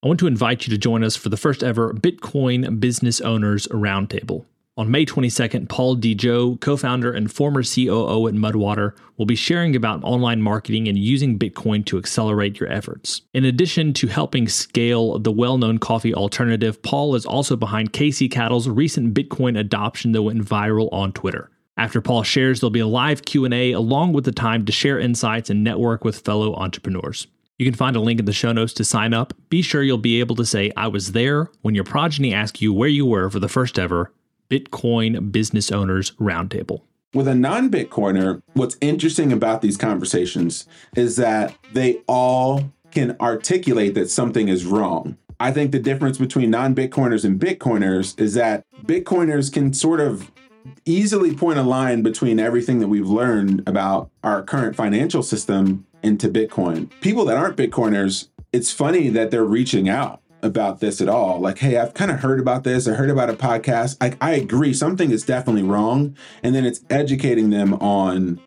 I want to invite you to join us for the first ever Bitcoin Business Owners Roundtable. On May 22nd, Paul DeJoe, co founder and former COO at Mudwater, will be sharing about online marketing and using Bitcoin to accelerate your efforts. In addition to helping scale the well known coffee alternative, Paul is also behind Casey Cattle's recent Bitcoin adoption that went viral on Twitter. After Paul shares, there'll be a live Q&A along with the time to share insights and network with fellow entrepreneurs. You can find a link in the show notes to sign up. Be sure you'll be able to say, I was there when your progeny asks you where you were for the first ever Bitcoin Business Owners Roundtable. With a non Bitcoiner, what's interesting about these conversations is that they all can articulate that something is wrong. I think the difference between non Bitcoiners and Bitcoiners is that Bitcoiners can sort of easily point a line between everything that we've learned about our current financial system into Bitcoin. People that aren't Bitcoiners, it's funny that they're reaching out about this at all. Like, hey, I've kind of heard about this. I heard about a podcast. I, I agree, something is definitely wrong. And then it's educating them on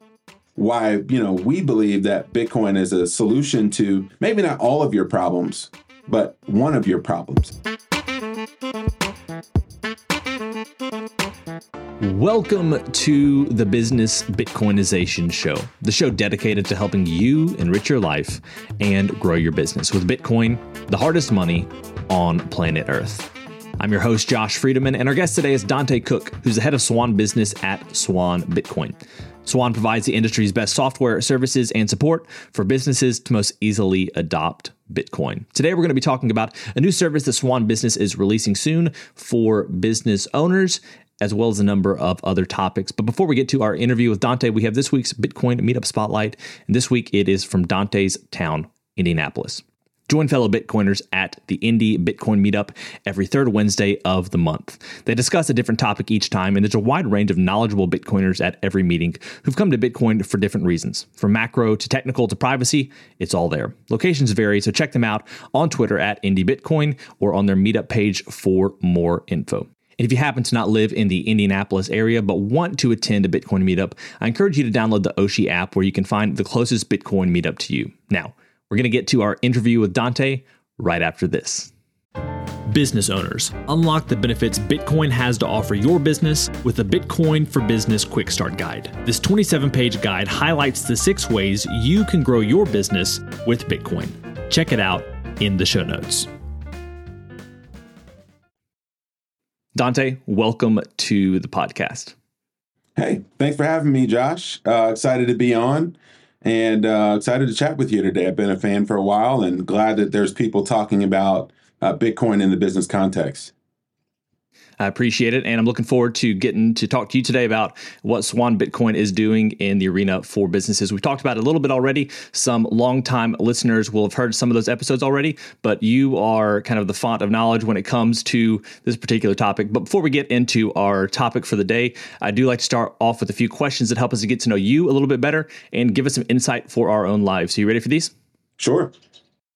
why, you know, we believe that Bitcoin is a solution to maybe not all of your problems, but one of your problems. Welcome to the Business Bitcoinization Show, the show dedicated to helping you enrich your life and grow your business with Bitcoin, the hardest money on planet Earth. I'm your host, Josh Friedeman, and our guest today is Dante Cook, who's the head of Swan Business at Swan Bitcoin. Swan provides the industry's best software, services, and support for businesses to most easily adopt Bitcoin. Today, we're going to be talking about a new service that Swan Business is releasing soon for business owners as well as a number of other topics. But before we get to our interview with Dante, we have this week's Bitcoin Meetup Spotlight. And this week it is from Dante's town, Indianapolis. Join fellow Bitcoiners at the Indy Bitcoin Meetup every third Wednesday of the month. They discuss a different topic each time, and there's a wide range of knowledgeable Bitcoiners at every meeting who've come to Bitcoin for different reasons. From macro to technical to privacy, it's all there. Locations vary, so check them out on Twitter at Indy Bitcoin or on their meetup page for more info. And if you happen to not live in the Indianapolis area but want to attend a Bitcoin meetup, I encourage you to download the Oshi app where you can find the closest Bitcoin meetup to you. Now, we're going to get to our interview with Dante right after this. Business owners, unlock the benefits Bitcoin has to offer your business with the Bitcoin for Business Quick Start Guide. This 27 page guide highlights the six ways you can grow your business with Bitcoin. Check it out in the show notes. Dante, welcome to the podcast. Hey, thanks for having me, Josh. Uh, excited to be on and uh, excited to chat with you today. I've been a fan for a while and glad that there's people talking about uh, Bitcoin in the business context. I appreciate it. And I'm looking forward to getting to talk to you today about what Swan Bitcoin is doing in the arena for businesses. We've talked about it a little bit already. Some longtime listeners will have heard some of those episodes already, but you are kind of the font of knowledge when it comes to this particular topic. But before we get into our topic for the day, I do like to start off with a few questions that help us to get to know you a little bit better and give us some insight for our own lives. So, you ready for these? Sure.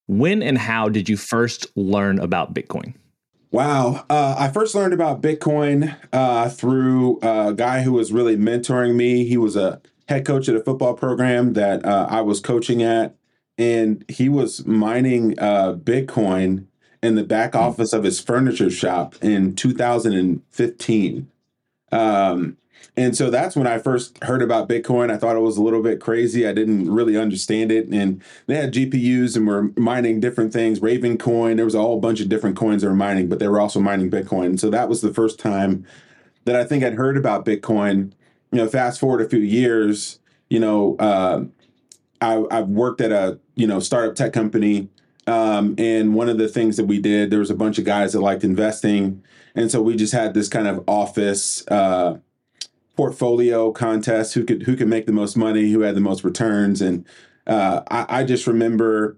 When and how did you first learn about Bitcoin? Wow. Uh, I first learned about Bitcoin uh, through a guy who was really mentoring me. He was a head coach at a football program that uh, I was coaching at, and he was mining uh, Bitcoin in the back hmm. office of his furniture shop in 2015. Um, and so that's when I first heard about Bitcoin. I thought it was a little bit crazy. I didn't really understand it. And they had GPUs and were mining different things, Raven coin. There was a whole bunch of different coins they were mining, but they were also mining Bitcoin. And so that was the first time that I think I'd heard about Bitcoin. You know, fast forward a few years, you know, uh, I, I've worked at a, you know, startup tech company. Um, and one of the things that we did, there was a bunch of guys that liked investing. And so we just had this kind of office, uh, portfolio contest who could who could make the most money who had the most returns. And uh, I, I, just remember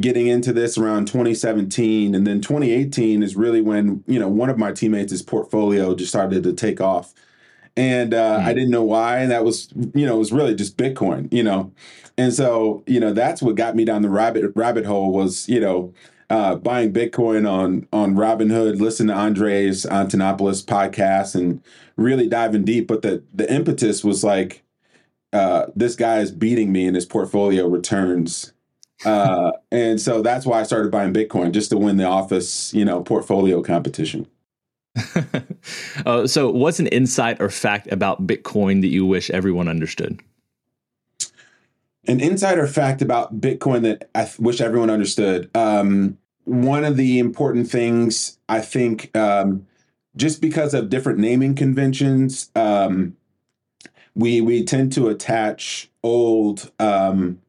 getting into this around 2017 and then 2018 is really when you know one of my teammates' portfolio just started to take off. And uh, mm. i didn't know why. And that was you know it was really just bitcoin you know? And so you know that's what got me down the rabbit rabbit hole was you know uh, buying Bitcoin on on Robinhood, listen to Andreas Antonopoulos podcast, and really diving deep. But the the impetus was like, uh, this guy is beating me in his portfolio returns, uh, and so that's why I started buying Bitcoin just to win the office, you know, portfolio competition. uh, so, what's an insight or fact about Bitcoin that you wish everyone understood? An insider fact about Bitcoin that I th- wish everyone understood. Um, one of the important things I think, um, just because of different naming conventions, um, we we tend to attach old um,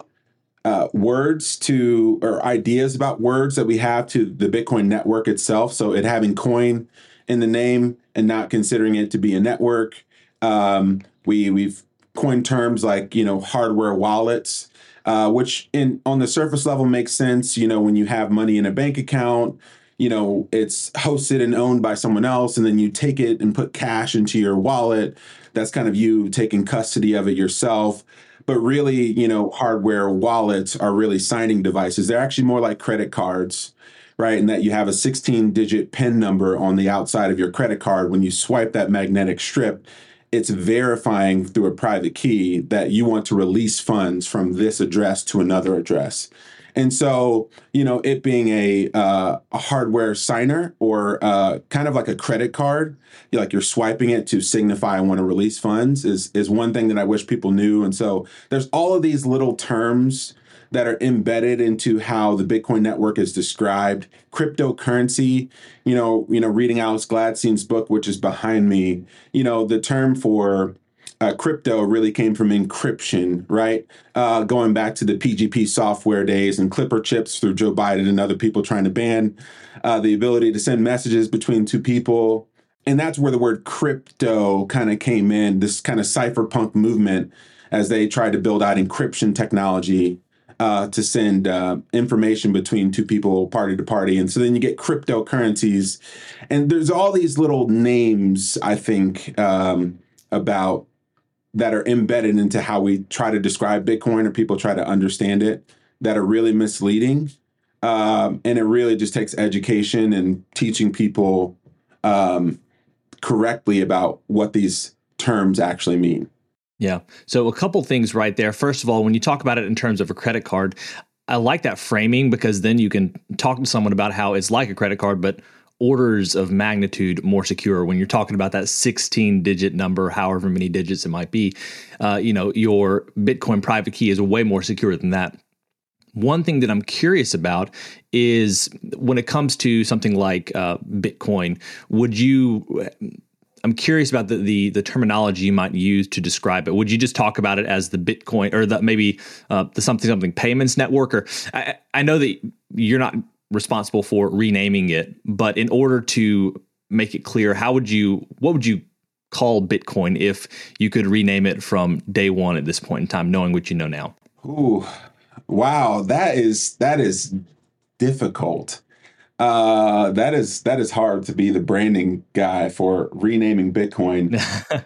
uh, words to or ideas about words that we have to the Bitcoin network itself. So it having coin in the name and not considering it to be a network. Um, we we've coined terms like you know hardware wallets, uh, which in on the surface level makes sense. You know when you have money in a bank account, you know it's hosted and owned by someone else, and then you take it and put cash into your wallet. That's kind of you taking custody of it yourself. But really, you know, hardware wallets are really signing devices. They're actually more like credit cards right? And that you have a 16 digit PIN number on the outside of your credit card. When you swipe that magnetic strip, it's verifying through a private key that you want to release funds from this address to another address. And so, you know, it being a, uh, a hardware signer or uh, kind of like a credit card, you're like you're swiping it to signify I want to release funds is is one thing that I wish people knew. And so, there's all of these little terms that are embedded into how the Bitcoin network is described. Cryptocurrency, you know, you know, reading Alex Gladstein's book, which is behind me, you know, the term for uh, crypto really came from encryption, right? Uh, going back to the PGP software days and Clipper chips through Joe Biden and other people trying to ban uh, the ability to send messages between two people. And that's where the word crypto kind of came in, this kind of cypherpunk movement as they tried to build out encryption technology uh, to send uh, information between two people, party to party. And so then you get cryptocurrencies. And there's all these little names, I think, um, about that are embedded into how we try to describe Bitcoin or people try to understand it that are really misleading. Um, and it really just takes education and teaching people um, correctly about what these terms actually mean. Yeah. So a couple things right there. First of all, when you talk about it in terms of a credit card, I like that framing because then you can talk to someone about how it's like a credit card, but orders of magnitude more secure when you're talking about that 16 digit number however many digits it might be uh, you know your bitcoin private key is way more secure than that one thing that i'm curious about is when it comes to something like uh, bitcoin would you I'm curious about the, the, the terminology you might use to describe it. Would you just talk about it as the Bitcoin or the maybe uh, the something something payments network? Or I, I know that you're not responsible for renaming it, but in order to make it clear, how would you what would you call Bitcoin if you could rename it from day one at this point in time, knowing what you know now? Ooh, wow, that is that is difficult. Uh, that is that is hard to be the branding guy for renaming Bitcoin.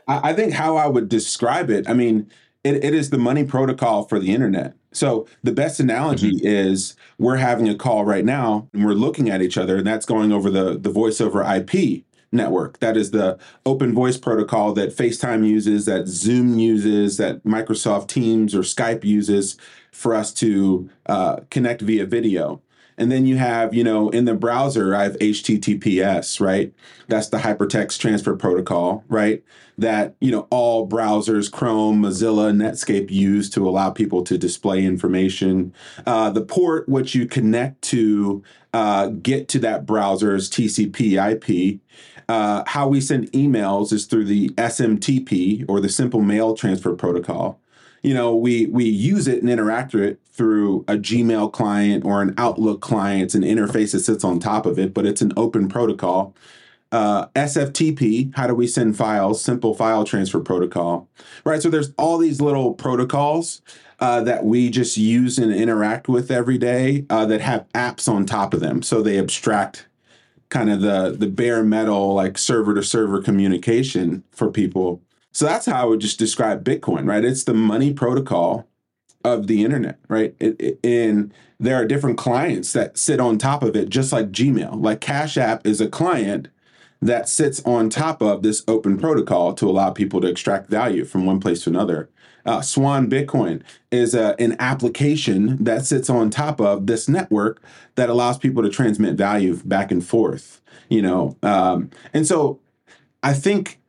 I, I, think how I would describe it. I mean, it, it is the money protocol for the internet. So the best analogy mm-hmm. is we're having a call right now and we're looking at each other, and that's going over the the voice over IP network. That is the open voice protocol that FaceTime uses, that Zoom uses, that Microsoft Teams or Skype uses for us to uh, connect via video. And then you have, you know, in the browser, I have HTTPS, right? That's the hypertext transfer protocol, right? That, you know, all browsers, Chrome, Mozilla, Netscape use to allow people to display information. Uh, the port which you connect to uh, get to that browser is TCP IP. Uh, how we send emails is through the SMTP or the Simple Mail Transfer Protocol you know, we we use it and interact with it through a Gmail client or an Outlook client. It's an interface that sits on top of it, but it's an open protocol. Uh, SFTP, how do we send files? Simple file transfer protocol, right? So there's all these little protocols uh, that we just use and interact with every day uh, that have apps on top of them. So they abstract kind of the the bare metal like server to server communication for people. So that's how I would just describe Bitcoin, right? It's the money protocol of the internet, right? It, it, and there are different clients that sit on top of it, just like Gmail. Like Cash App is a client that sits on top of this open protocol to allow people to extract value from one place to another. Uh, Swan Bitcoin is a, an application that sits on top of this network that allows people to transmit value back and forth. You know, um, and so I think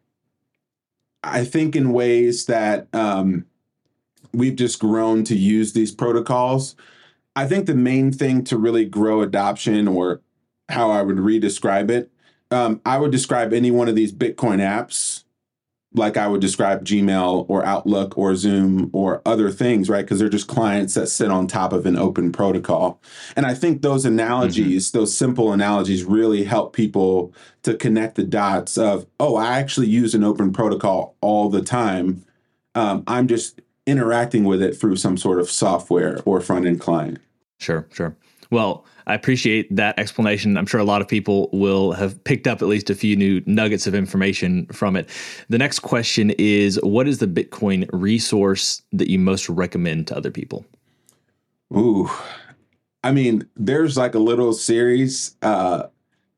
I think in ways that um, we've just grown to use these protocols. I think the main thing to really grow adoption, or how I would re-describe it, um, I would describe any one of these Bitcoin apps like I would describe Gmail or Outlook or Zoom or other things, right? Because they're just clients that sit on top of an open protocol. And I think those analogies, mm-hmm. those simple analogies, really help people to connect the dots of, oh, I actually use an open protocol all the time. Um, I'm just interacting with it through some sort of software or front end client. Sure, sure. Well, I appreciate that explanation. I'm sure a lot of people will have picked up at least a few new nuggets of information from it. The next question is What is the Bitcoin resource that you most recommend to other people? Ooh, I mean, there's like a little series uh,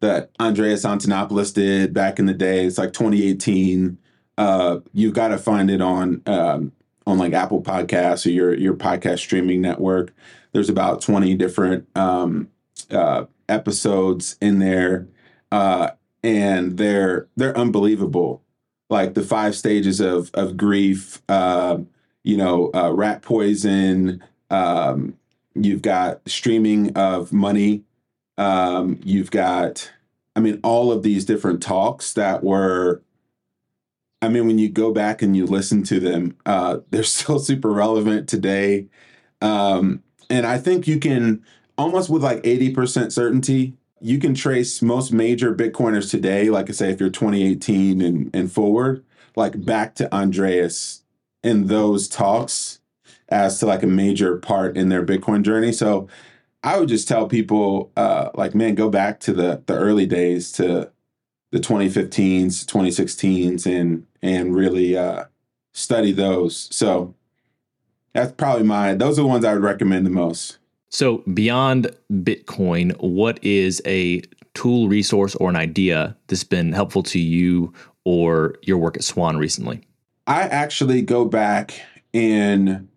that Andreas Antonopoulos did back in the day. It's like 2018. Uh, you've got to find it on um, on like Apple Podcasts or your your podcast streaming network. There's about 20 different um, uh, episodes in there, uh, and they're they're unbelievable. Like the five stages of of grief, uh, you know, uh, rat poison. Um, you've got streaming of money. Um, you've got, I mean, all of these different talks that were. I mean, when you go back and you listen to them, uh, they're still super relevant today. Um, and I think you can almost with like 80% certainty, you can trace most major Bitcoiners today, like I say, if you're 2018 and, and forward, like back to Andreas in those talks as to like a major part in their Bitcoin journey. So I would just tell people, uh, like, man, go back to the the early days to the 2015s, 2016s, and and really uh, study those. So that's probably my those are the ones I would recommend the most. So, beyond Bitcoin, what is a tool, resource, or an idea that's been helpful to you or your work at Swan recently? I actually go back and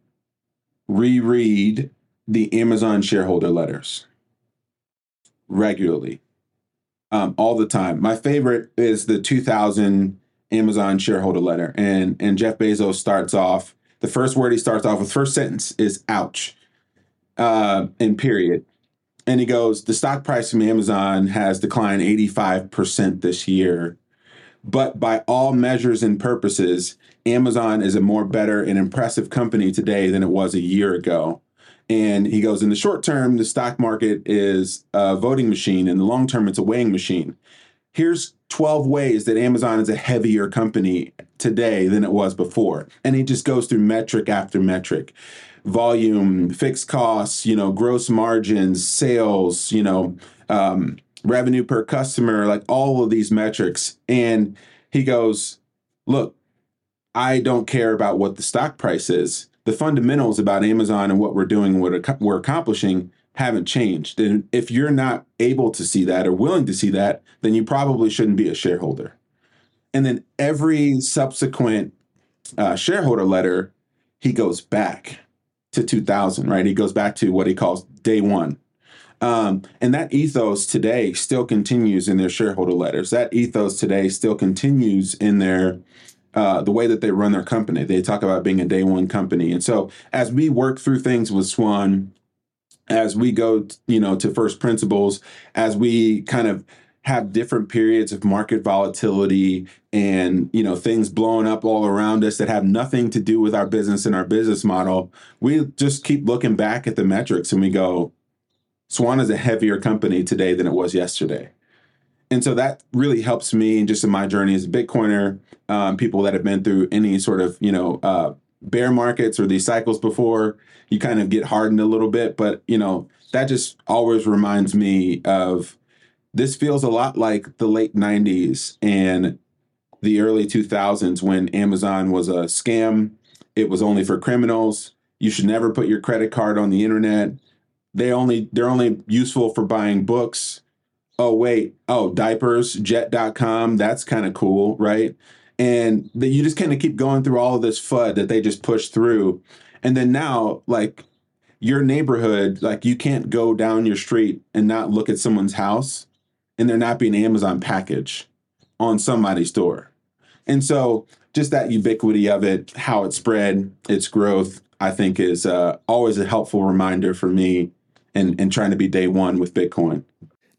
reread the Amazon shareholder letters regularly, um, all the time. My favorite is the 2000 Amazon shareholder letter, and and Jeff Bezos starts off. The first word he starts off with, first sentence is "ouch." uh, in period. And he goes, the stock price from Amazon has declined 85% this year. But by all measures and purposes, Amazon is a more better and impressive company today than it was a year ago. And he goes, in the short term, the stock market is a voting machine. In the long term, it's a weighing machine. Here's 12 ways that Amazon is a heavier company today than it was before. And he just goes through metric after metric volume, fixed costs, you know, gross margins, sales, you know, um, revenue per customer, like all of these metrics. And he goes, Look, I don't care about what the stock price is. The fundamentals about Amazon and what we're doing and what we're accomplishing haven't changed. And if you're not able to see that or willing to see that, then you probably shouldn't be a shareholder. And then every subsequent uh, shareholder letter, he goes back to 2000, right? He goes back to what he calls day one. Um, and that ethos today still continues in their shareholder letters. That ethos today still continues in their uh, the way that they run their company. They talk about being a day one company. And so as we work through things with Swan, as we go, you know, to first principles, as we kind of have different periods of market volatility and you know things blowing up all around us that have nothing to do with our business and our business model we just keep looking back at the metrics and we go swan is a heavier company today than it was yesterday and so that really helps me and just in my journey as a bitcoiner um, people that have been through any sort of you know uh, bear markets or these cycles before you kind of get hardened a little bit but you know that just always reminds me of this feels a lot like the late 90s and the early 2000s when Amazon was a scam. It was only for criminals. You should never put your credit card on the internet. They only they're only useful for buying books. Oh wait, oh diapers, jet.com, that's kind of cool, right? And that you just kind of keep going through all of this FUD that they just push through. And then now, like your neighborhood, like you can't go down your street and not look at someone's house and there not be an Amazon package on somebody's door. And so just that ubiquity of it, how it spread, its growth, I think is uh, always a helpful reminder for me and, and trying to be day one with Bitcoin.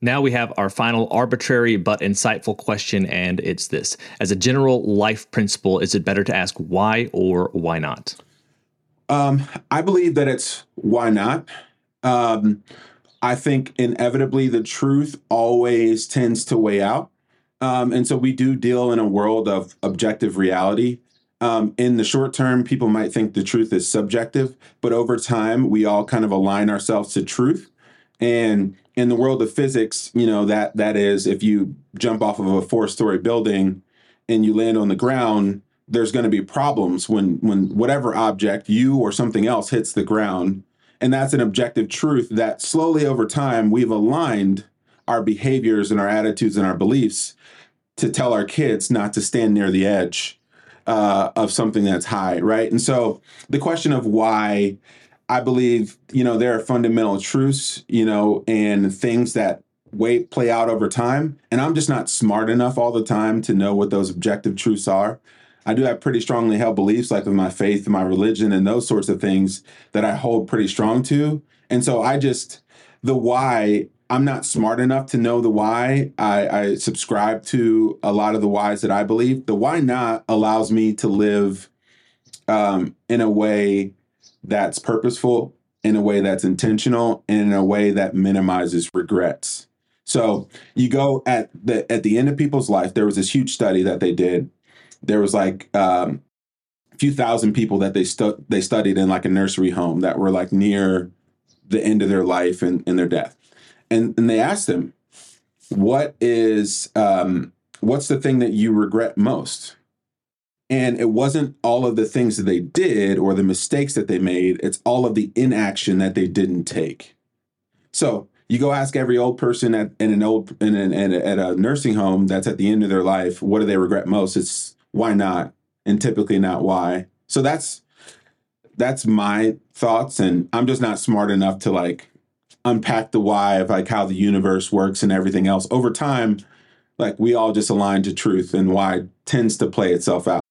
Now we have our final arbitrary but insightful question, and it's this As a general life principle, is it better to ask why or why not? Um, I believe that it's why not. Um, I think inevitably the truth always tends to weigh out. Um, and so we do deal in a world of objective reality. Um, in the short term, people might think the truth is subjective, but over time, we all kind of align ourselves to truth. And in the world of physics, you know that that is if you jump off of a four-story building and you land on the ground, there's going to be problems when when whatever object you or something else hits the ground, and that's an objective truth that slowly over time we've aligned our behaviors and our attitudes and our beliefs to tell our kids not to stand near the edge uh, of something that's high, right? And so the question of why I believe, you know, there are fundamental truths, you know, and things that wait play out over time. And I'm just not smart enough all the time to know what those objective truths are. I do have pretty strongly held beliefs like with my faith, and my religion, and those sorts of things that I hold pretty strong to. And so I just the why I'm not smart enough to know the why. I, I subscribe to a lot of the whys that I believe. The why not allows me to live um, in a way that's purposeful, in a way that's intentional, and in a way that minimizes regrets. So you go at the at the end of people's life. There was this huge study that they did. There was like um, a few thousand people that they stu- they studied in like a nursery home that were like near the end of their life and, and their death. And and they asked them, what is um, what's the thing that you regret most? And it wasn't all of the things that they did or the mistakes that they made, it's all of the inaction that they didn't take. So you go ask every old person at in an old in an, in a, at a nursing home that's at the end of their life, what do they regret most? It's why not, and typically not why. So that's that's my thoughts, and I'm just not smart enough to like unpack the why of like how the universe works and everything else. Over time, like we all just align to truth, and why tends to play itself out.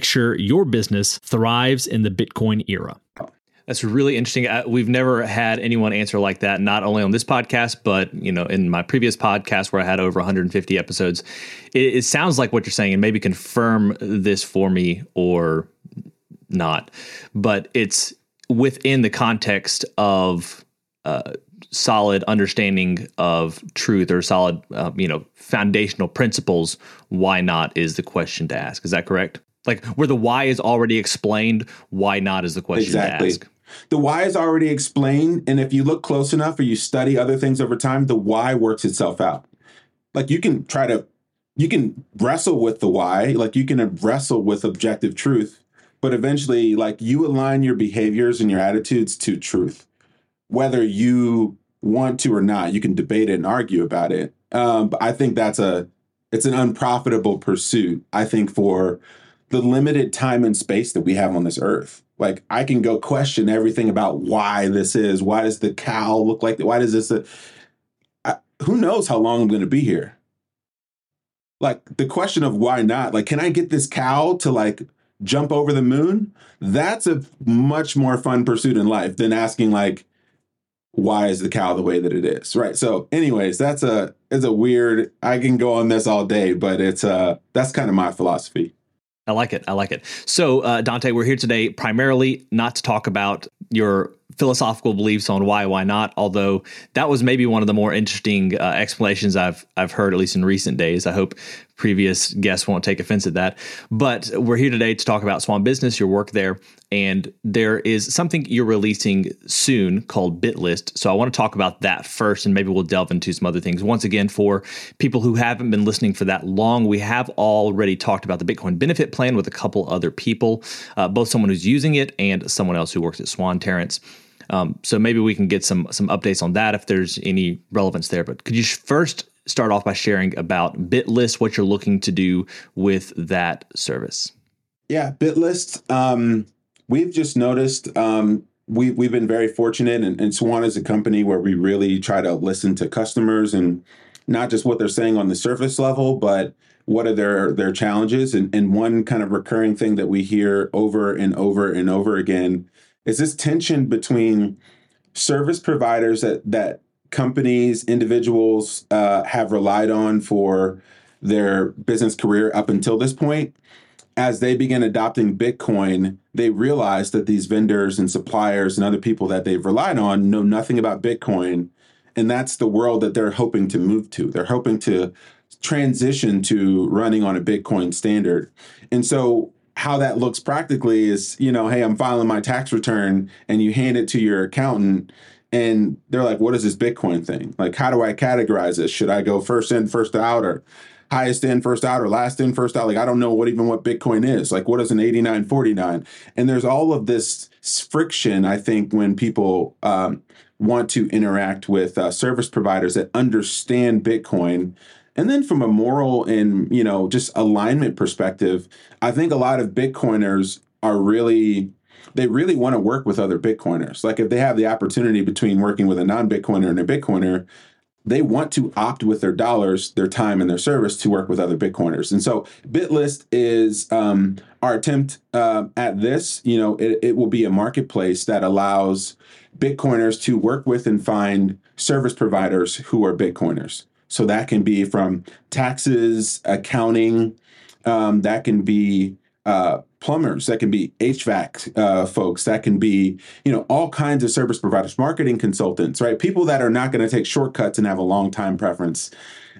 make sure your business thrives in the Bitcoin era. That's really interesting. We've never had anyone answer like that, not only on this podcast, but you know, in my previous podcast where I had over 150 episodes. It, it sounds like what you're saying, and maybe confirm this for me or not. But it's within the context of uh, solid understanding of truth or solid, uh, you know, foundational principles. Why not is the question to ask. Is that correct? Like where the why is already explained, why not is the question exactly. to ask. The why is already explained, and if you look close enough or you study other things over time, the why works itself out. like you can try to you can wrestle with the why, like you can wrestle with objective truth, but eventually like you align your behaviors and your attitudes to truth. Whether you want to or not, you can debate it and argue about it. Um, but I think that's a it's an unprofitable pursuit. I think for the limited time and space that we have on this earth. Like I can go question everything about why this is. Why does the cow look like? Why does this? Uh, I, who knows how long I'm going to be here? Like the question of why not? Like, can I get this cow to like jump over the moon? That's a much more fun pursuit in life than asking like, why is the cow the way that it is? Right. So, anyways, that's a it's a weird. I can go on this all day, but it's uh that's kind of my philosophy. I like it. I like it. So, uh, Dante, we're here today primarily not to talk about your philosophical beliefs on why, why not. Although that was maybe one of the more interesting uh, explanations I've I've heard, at least in recent days. I hope previous guests won't take offense at that. But we're here today to talk about Swan Business, your work there, and there is something you're releasing soon called BitList. So I want to talk about that first, and maybe we'll delve into some other things. Once again, for people who haven't been listening for that long, we have already talked about the Bitcoin benefit plan with a couple other people, uh, both someone who's using it and someone else who works at Swan Terrence. Um, so maybe we can get some some updates on that if there's any relevance there. But could you first start off by sharing about BitList, what you're looking to do with that service? Yeah, BitList. Um, we've just noticed um, we we've been very fortunate, and, and Swan is a company where we really try to listen to customers and not just what they're saying on the surface level, but what are their their challenges. And, and one kind of recurring thing that we hear over and over and over again is this tension between service providers that that companies, individuals uh, have relied on for their business career up until this point. As they begin adopting Bitcoin, they realize that these vendors and suppliers and other people that they've relied on know nothing about Bitcoin. And that's the world that they're hoping to move to. They're hoping to transition to running on a Bitcoin standard. And so how that looks practically is, you know, hey, I'm filing my tax return and you hand it to your accountant and they're like, what is this Bitcoin thing? Like, how do I categorize this? Should I go first in, first out, or highest in, first out, or last in, first out? Like, I don't know what even what Bitcoin is. Like, what is an 8949? And there's all of this friction, I think, when people um, want to interact with uh, service providers that understand Bitcoin. And then from a moral and, you know, just alignment perspective, I think a lot of Bitcoiners are really they really want to work with other Bitcoiners. Like if they have the opportunity between working with a non-Bitcoiner and a Bitcoiner, they want to opt with their dollars, their time, and their service to work with other Bitcoiners. And so BitList is um, our attempt uh, at this. You know, it, it will be a marketplace that allows Bitcoiners to work with and find service providers who are Bitcoiners. So that can be from taxes, accounting, um, that can be uh, plumbers, that can be HVAC uh, folks, that can be you know all kinds of service providers, marketing consultants, right? People that are not going to take shortcuts and have a long time preference.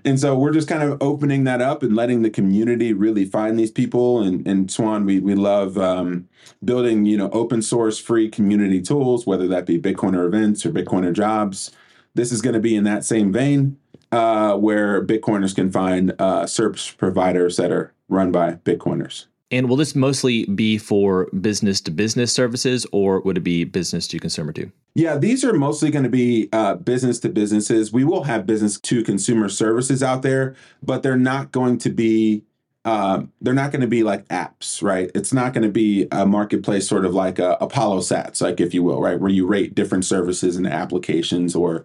And so we're just kind of opening that up and letting the community really find these people. And, and Swan, we, we love um, building, you know, open source free community tools, whether that be Bitcoiner events or Bitcoiner jobs. This is going to be in that same vein uh, where Bitcoiners can find uh, service providers that are run by Bitcoiners. And will this mostly be for business to business services or would it be business to consumer too? Yeah, these are mostly going to be uh, business to businesses. We will have business to consumer services out there, but they're not going to be uh, they're not going to be like apps, right? It's not going to be a marketplace sort of like a Apollo Sats, like if you will, right, where you rate different services and applications or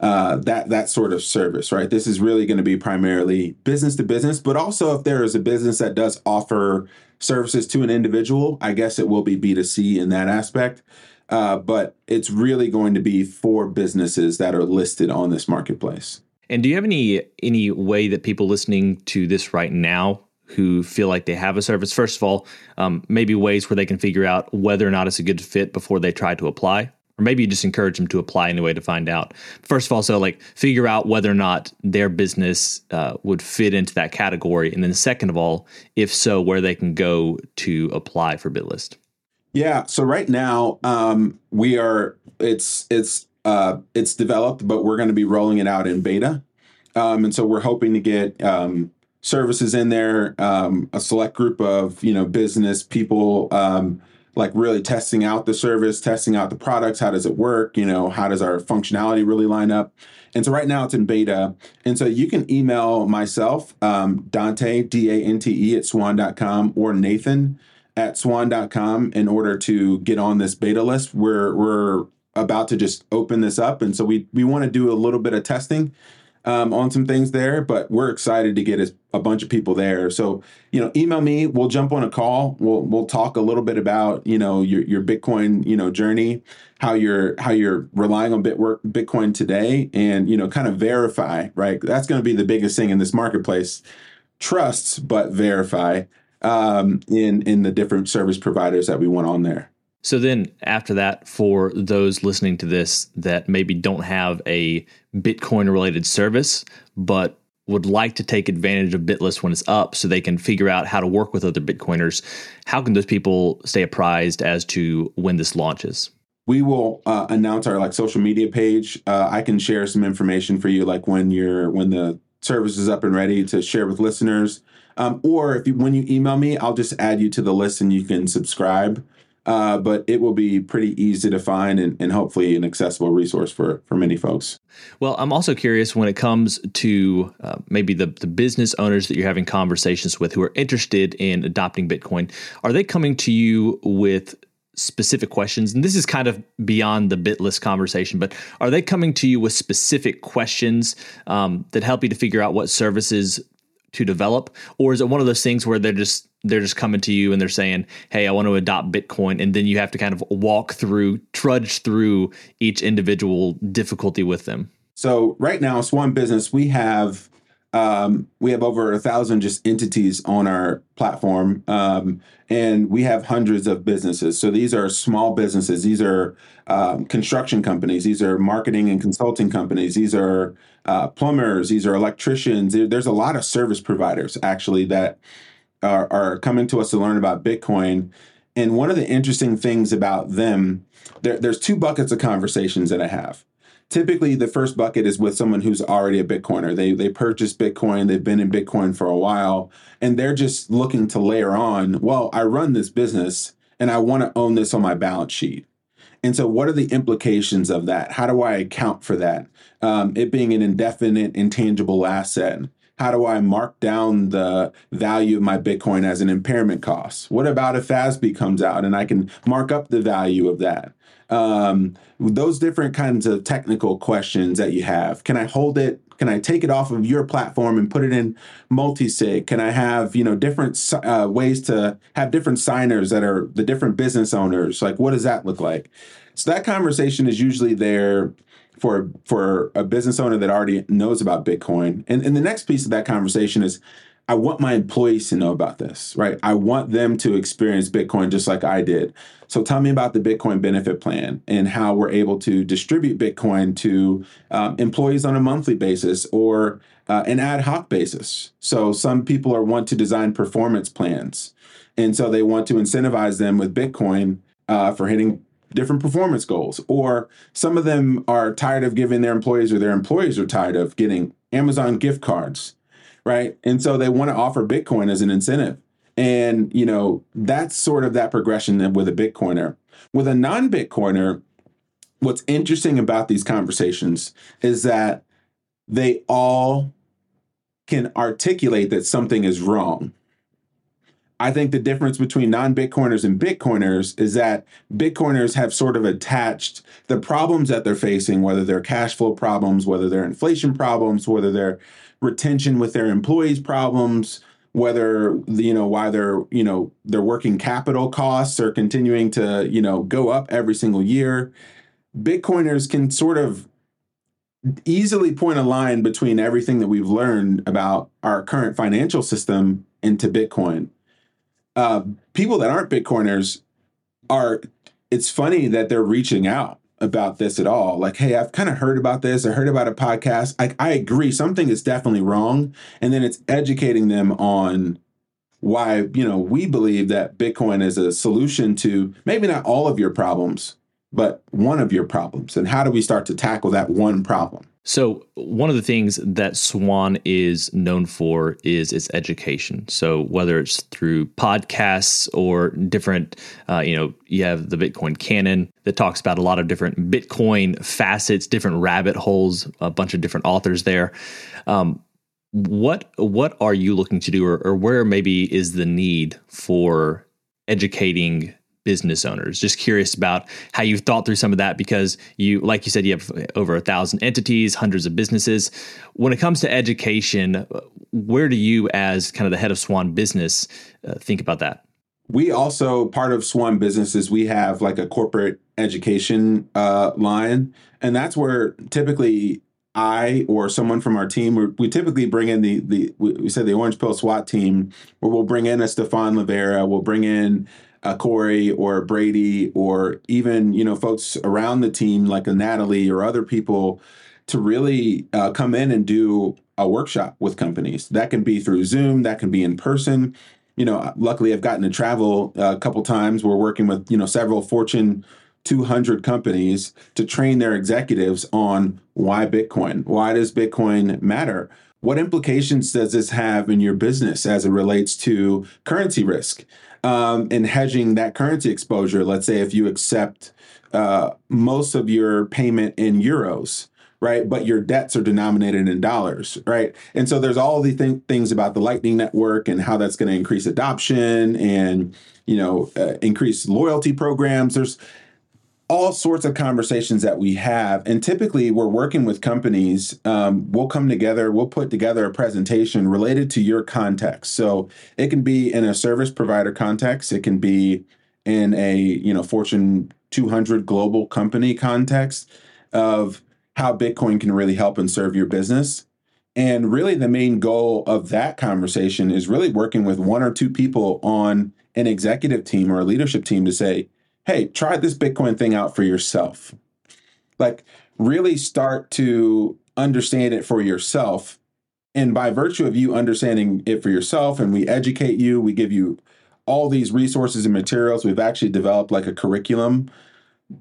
uh, that that sort of service, right? This is really going to be primarily business to business, but also if there is a business that does offer services to an individual, I guess it will be B two C in that aspect. Uh, but it's really going to be for businesses that are listed on this marketplace. And do you have any any way that people listening to this right now who feel like they have a service, first of all, um, maybe ways where they can figure out whether or not it's a good fit before they try to apply? Or maybe you just encourage them to apply anyway to find out. First of all, so like figure out whether or not their business uh, would fit into that category, and then second of all, if so, where they can go to apply for BitList. Yeah. So right now, um, we are it's it's uh, it's developed, but we're going to be rolling it out in beta. Um, and so we're hoping to get um, services in there, um, a select group of you know business people, um, like really testing out the service, testing out the products. How does it work? You know, how does our functionality really line up? And so right now it's in beta. And so you can email myself, um, Dante, D A N T E at swan.com or Nathan at swan.com in order to get on this beta list. We're, we're about to just open this up. And so we, we want to do a little bit of testing um, on some things there, but we're excited to get a, bunch of people there. So, you know, email me. We'll jump on a call. We'll we'll talk a little bit about you know your your Bitcoin you know journey, how you're how you're relying on Bitwork Bitcoin today, and you know kind of verify. Right, that's going to be the biggest thing in this marketplace. Trusts, but verify um, in in the different service providers that we want on there. So then after that, for those listening to this that maybe don't have a Bitcoin related service, but would like to take advantage of BitList when it's up so they can figure out how to work with other Bitcoiners, how can those people stay apprised as to when this launches? We will uh, announce our like social media page. Uh, I can share some information for you, like when you're when the service is up and ready to share with listeners. Um, or if you, when you email me, I'll just add you to the list and you can subscribe uh, but it will be pretty easy to find and, and, hopefully an accessible resource for for many folks. Well, I'm also curious when it comes to uh, maybe the the business owners that you're having conversations with who are interested in adopting Bitcoin. Are they coming to you with specific questions? And this is kind of beyond the BitList conversation, but are they coming to you with specific questions um, that help you to figure out what services to develop, or is it one of those things where they're just they're just coming to you and they're saying, "Hey, I want to adopt Bitcoin," and then you have to kind of walk through, trudge through each individual difficulty with them. So right now, Swan Business, we have um, we have over a thousand just entities on our platform, um, and we have hundreds of businesses. So these are small businesses. These are um, construction companies. These are marketing and consulting companies. These are uh, plumbers. These are electricians. There's a lot of service providers actually that are, are coming to us to learn about Bitcoin. And one of the interesting things about them, there, there's two buckets of conversations that I have. Typically, the first bucket is with someone who's already a Bitcoiner. They they purchased Bitcoin, they've been in Bitcoin for a while, and they're just looking to layer on. Well, I run this business, and I want to own this on my balance sheet. And so, what are the implications of that? How do I account for that? Um, it being an indefinite, intangible asset how do I mark down the value of my Bitcoin as an impairment cost? What about if FASB comes out and I can mark up the value of that? Um, those different kinds of technical questions that you have. Can I hold it? Can I take it off of your platform and put it in multi-sig? Can I have you know different uh, ways to have different signers that are the different business owners? Like, what does that look like? So that conversation is usually there for for a business owner that already knows about Bitcoin. And, and the next piece of that conversation is I want my employees to know about this, right? I want them to experience Bitcoin just like I did. So tell me about the Bitcoin benefit plan and how we're able to distribute Bitcoin to um, employees on a monthly basis or uh, an ad hoc basis. So some people are want to design performance plans, and so they want to incentivize them with Bitcoin uh, for hitting different performance goals. Or some of them are tired of giving their employees, or their employees are tired of getting Amazon gift cards, right? And so they want to offer Bitcoin as an incentive. And, you know, that's sort of that progression with a Bitcoiner. With a non Bitcoiner, what's interesting about these conversations is that they all can articulate that something is wrong I think the difference between non Bitcoiners and Bitcoiners is that Bitcoiners have sort of attached the problems that they're facing, whether they're cash flow problems, whether they're inflation problems, whether they're retention with their employees problems, whether you know why their you know their working capital costs are continuing to you know go up every single year. Bitcoiners can sort of easily point a line between everything that we've learned about our current financial system into Bitcoin uh, people that aren't Bitcoiners are. It's funny that they're reaching out about this at all. Like, hey, I've kind of heard about this. I heard about a podcast. I, I agree, something is definitely wrong, and then it's educating them on why you know we believe that Bitcoin is a solution to maybe not all of your problems, but one of your problems. And how do we start to tackle that one problem? So, one of the things that Swan is known for is its education. So, whether it's through podcasts or different, uh, you know, you have the Bitcoin Canon that talks about a lot of different Bitcoin facets, different rabbit holes, a bunch of different authors there. Um, what what are you looking to do, or, or where maybe is the need for educating business owners. Just curious about how you've thought through some of that because you, like you said, you have over a thousand entities, hundreds of businesses. When it comes to education, where do you, as kind of the head of Swan Business, uh, think about that? We also part of Swan Businesses. We have like a corporate education uh, line, and that's where typically I or someone from our team, we typically bring in the the we said the Orange Pill SWAT team, where we'll bring in a Stephan Livera, we'll bring in a Corey or Brady or even you know folks around the team like a Natalie or other people to really uh, come in and do a workshop with companies. That can be through Zoom, that can be in person. You know, luckily I've gotten to travel a couple times. We're working with you know several Fortune 200 companies to train their executives on why Bitcoin. Why does Bitcoin matter? What implications does this have in your business as it relates to currency risk? um, and hedging that currency exposure. Let's say if you accept uh, most of your payment in euros, right? But your debts are denominated in dollars, right? And so there's all the th- things about the Lightning Network and how that's going to increase adoption and you know uh, increase loyalty programs. There's all sorts of conversations that we have. And typically, we're working with companies. Um, we'll come together, we'll put together a presentation related to your context. So it can be in a service provider context, it can be in a you know Fortune 200 global company context of how Bitcoin can really help and serve your business. And really, the main goal of that conversation is really working with one or two people on an executive team or a leadership team to say, hey, try this Bitcoin thing out for yourself. Like, really start to understand it for yourself. And by virtue of you understanding it for yourself, and we educate you, we give you all these resources and materials. We've actually developed like a curriculum,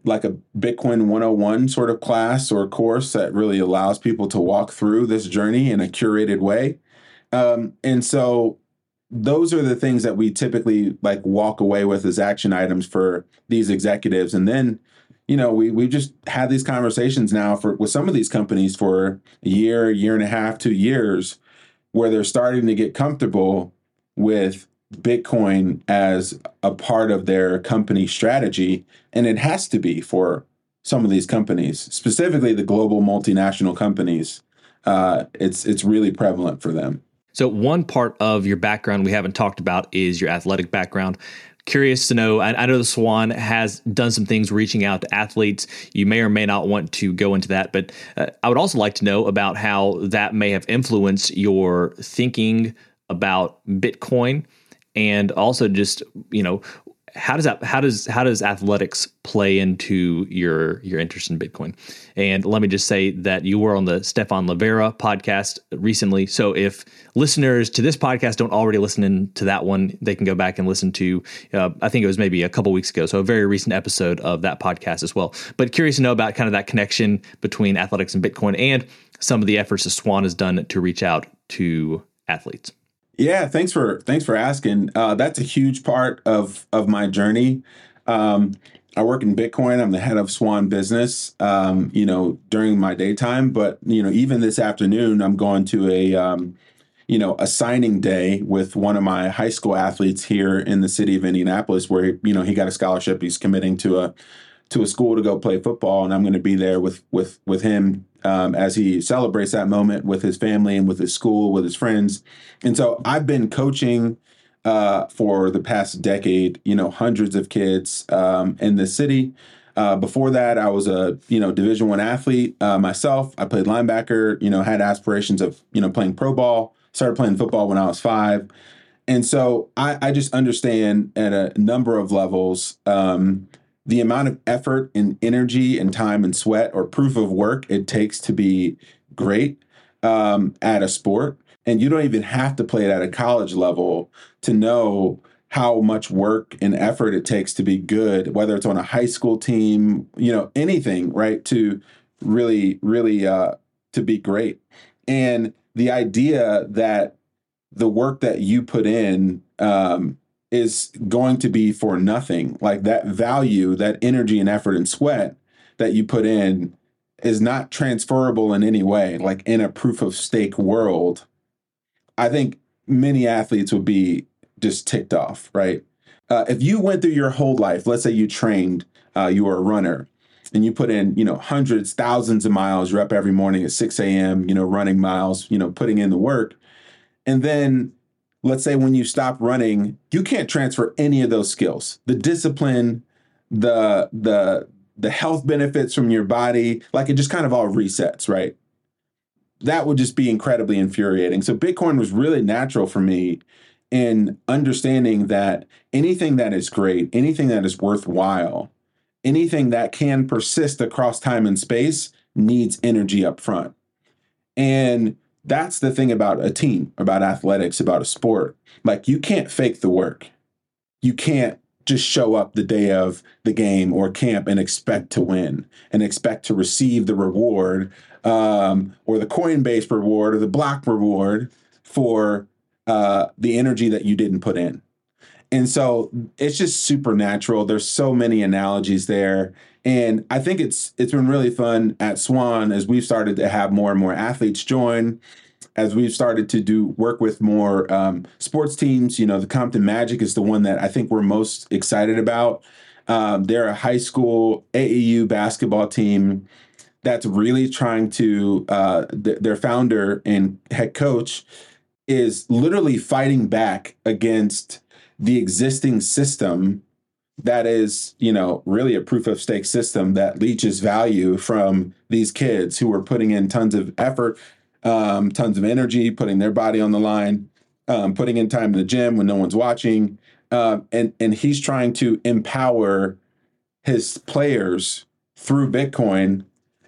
like a Bitcoin 101 sort of class or course that really allows people to walk through this journey in a curated way. Um, and so those are the things that we typically like walk away with as action items for these executives. And then you know we we've just had these conversations now for with some of these companies for a year year and a half two years where they're starting to get comfortable with bitcoin as a part of their company strategy. And it has to be for some of these companies specifically the global multinational companies. Uh, it's it's really prevalent for them so, one part of your background we haven't talked about is your athletic background. Curious to know, I, I, know the Swan has done some things reaching out to athletes. You may or may not want to go into that, but uh, I would also like to know about how that may have influenced your thinking about Bitcoin and also just, you know, how does that how does how does athletics play into your your interest in Bitcoin? And let me just say that you were on the Stephan Livera podcast recently. So if listeners to this podcast don't already listen in to that one, they can go back and listen to. Uh, I think it was maybe a couple weeks ago, so a very recent episode of that podcast as well. But curious to know about kind of that connection between athletics and Bitcoin, and some of the efforts that Swan has done to reach out to athletes. Yeah, thanks for thanks for asking. Uh, that's a huge part of of my journey. Um, I work in Bitcoin. I'm the head of Swan Business. Um, you know, during my daytime, but you know, even this afternoon, I'm going to a um, you know a signing day with one of my high school athletes here in the city of Indianapolis, where you know he got a scholarship. He's committing to a to a school to go play football, and I'm going to be there with with with him um, as he celebrates that moment with his family and with his school, with his friends. And so I've been coaching uh, for the past decade, you know, hundreds of kids um, in the city. Uh, before that, I was a you know Division One athlete uh, myself. I played linebacker. You know, had aspirations of you know playing pro ball. Started playing football when I was five, and so I, I just understand at a number of levels um, the amount of effort and energy and time and sweat or proof of work it takes to be great um, at a sport. And you don't even have to play it at a college level to know how much work and effort it takes to be good, whether it's on a high school team, you know, anything, right? To really, really uh, to be great. And the idea that the work that you put in um, is going to be for nothing, like that value, that energy and effort and sweat that you put in is not transferable in any way, like in a proof of stake world, I think many athletes would be just ticked off, right? Uh, if you went through your whole life, let's say you trained, uh, you were a runner, and you put in, you know, hundreds, thousands of miles, you're up every morning at 6 a.m., you know, running miles, you know, putting in the work. And then let's say when you stop running, you can't transfer any of those skills. The discipline, the the the health benefits from your body, like it just kind of all resets, right? That would just be incredibly infuriating. So Bitcoin was really natural for me in understanding that anything that is great, anything that is worthwhile, anything that can persist across time and space needs energy up front. And that's the thing about a team, about athletics, about a sport. Like you can't fake the work. You can't just show up the day of the game or camp and expect to win and expect to receive the reward um, or the Coinbase reward or the block reward for uh, the energy that you didn't put in. And so it's just supernatural. There's so many analogies there. And I think it's it's been really fun at Swan as we've started to have more and more athletes join as we've started to do work with more um, sports teams, you know, the Compton Magic is the one that I think we're most excited about. Um, they're a high school AAU basketball team that's really trying to. Uh, th- their founder and head coach is literally fighting back against the existing system that is, you know, really a proof of stake system that leaches value from these kids who are putting in tons of effort um, tons of energy, putting their body on the line, um, putting in time in the gym when no one's watching, uh, and and he's trying to empower his players through Bitcoin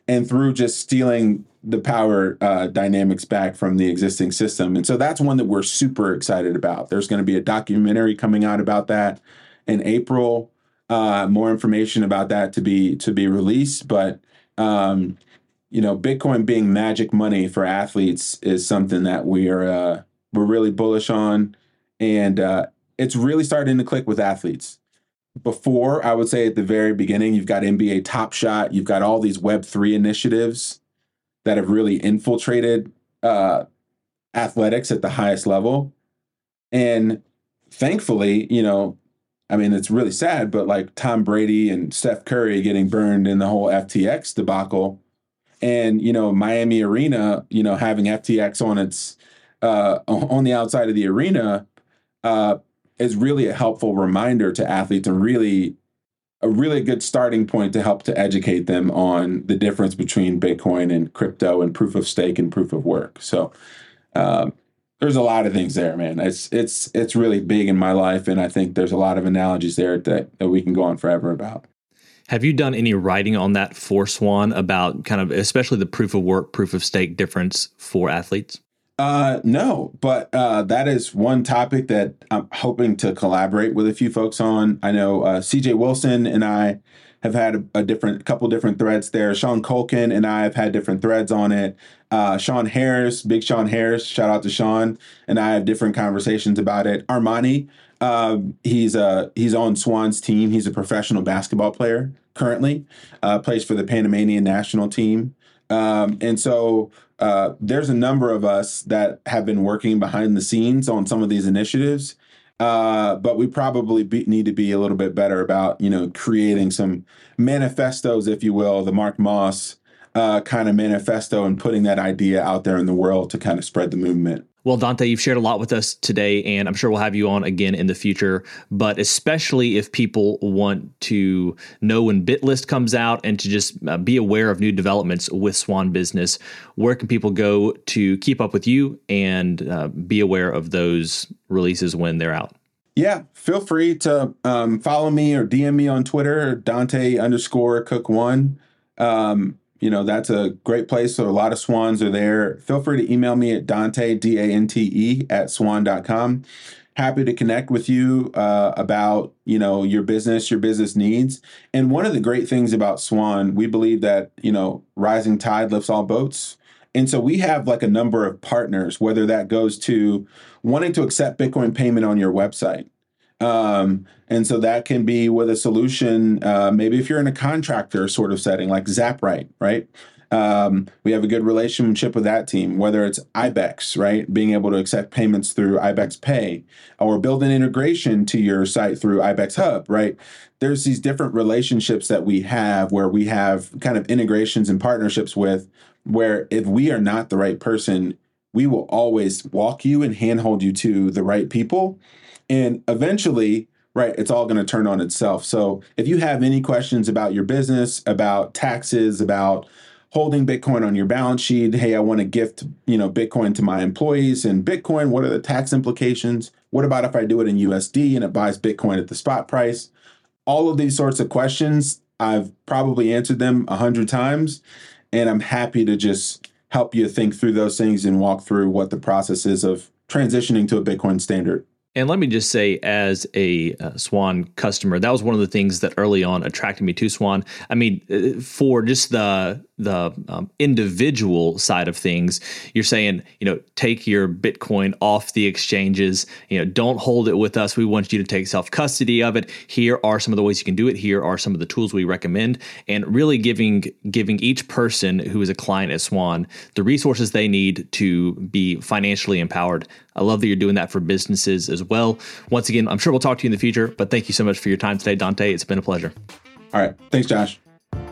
and through just stealing the power uh, dynamics back from the existing system. And so that's one that we're super excited about. There's going to be a documentary coming out about that in April. Uh, more information about that to be to be released, but um, you know, Bitcoin being magic money for athletes is something that we are uh, we're really bullish on, and uh, it's really starting to click with athletes. Before, I would say at the very beginning, you've got NBA Top Shot, you've got all these Web three initiatives that have really infiltrated uh, athletics at the highest level, and thankfully, you know, I mean, it's really sad, but like Tom Brady and Steph Curry getting burned in the whole FTX debacle and you know Miami Arena, you know having FTX on its uh, on the outside of the arena uh, is really a helpful reminder to athletes and really a really good starting point to help to educate them on the difference between Bitcoin and crypto and proof of stake and proof of work. So um, there's a lot of things there, man. It's it's it's really big in my life, and I think there's a lot of analogies there that, that we can go on forever about. Have you done any writing on that for Swan about kind of especially the proof of work, proof of stake difference for athletes? Uh, no, but uh, that is one topic that I'm hoping to collaborate with a few folks on. I know uh, CJ Wilson and I have had a, a different couple different threads there. Sean Culkin and I have had different threads on it. Uh, Sean Harris, Big Sean Harris, shout out to Sean, and I have different conversations about it. Armani, uh, he's uh, he's on Swan's team. He's a professional basketball player currently, uh, plays for the Panamanian national team. Um, and so uh, there's a number of us that have been working behind the scenes on some of these initiatives. Uh, but we probably be, need to be a little bit better about, you know, creating some manifestos, if you will, the Mark Moss uh, kind of manifesto and putting that idea out there in the world to kind of spread the movement. Well, Dante, you've shared a lot with us today, and I'm sure we'll have you on again in the future. But especially if people want to know when BitList comes out and to just uh, be aware of new developments with Swan Business, where can people go to keep up with you and uh, be aware of those releases when they're out? Yeah, feel free to um, follow me or DM me on Twitter, Dante underscore Cook One. Um, you know, that's a great place. So a lot of swans are there. Feel free to email me at Dante, D A N T E, at swan.com. Happy to connect with you uh, about, you know, your business, your business needs. And one of the great things about Swan, we believe that, you know, rising tide lifts all boats. And so we have like a number of partners, whether that goes to wanting to accept Bitcoin payment on your website. Um, and so that can be with a solution, uh, maybe if you're in a contractor sort of setting like Zaprite, right? Um, we have a good relationship with that team, whether it's IBEX, right? Being able to accept payments through IBEX Pay or build an integration to your site through IBEX Hub, right? There's these different relationships that we have where we have kind of integrations and partnerships with where if we are not the right person, we will always walk you and handhold you to the right people. And eventually, right, it's all going to turn on itself. So if you have any questions about your business, about taxes, about holding Bitcoin on your balance sheet. Hey, I want to gift, you know, Bitcoin to my employees and Bitcoin. What are the tax implications? What about if I do it in USD and it buys Bitcoin at the spot price? All of these sorts of questions, I've probably answered them a hundred times, and I'm happy to just help you think through those things and walk through what the process is of transitioning to a Bitcoin standard. And let me just say, as a uh, Swan customer, that was one of the things that early on attracted me to Swan. I mean, uh, for just the the um, individual side of things, you're saying, you know, take your Bitcoin off the exchanges. You know, don't hold it with us. We want you to take self custody of it. Here are some of the ways you can do it. Here are some of the tools we recommend, and really giving giving each person who is a client at Swan the resources they need to be financially empowered. I love that you're doing that for businesses as well. Once again, I'm sure we'll talk to you in the future, but thank you so much for your time today, Dante. It's been a pleasure. All right. Thanks, Josh.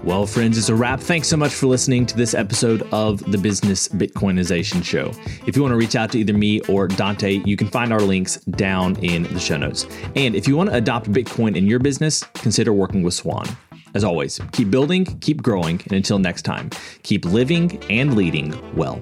Well, friends, it's a wrap. Thanks so much for listening to this episode of the Business Bitcoinization Show. If you want to reach out to either me or Dante, you can find our links down in the show notes. And if you want to adopt Bitcoin in your business, consider working with Swan. As always, keep building, keep growing, and until next time, keep living and leading well.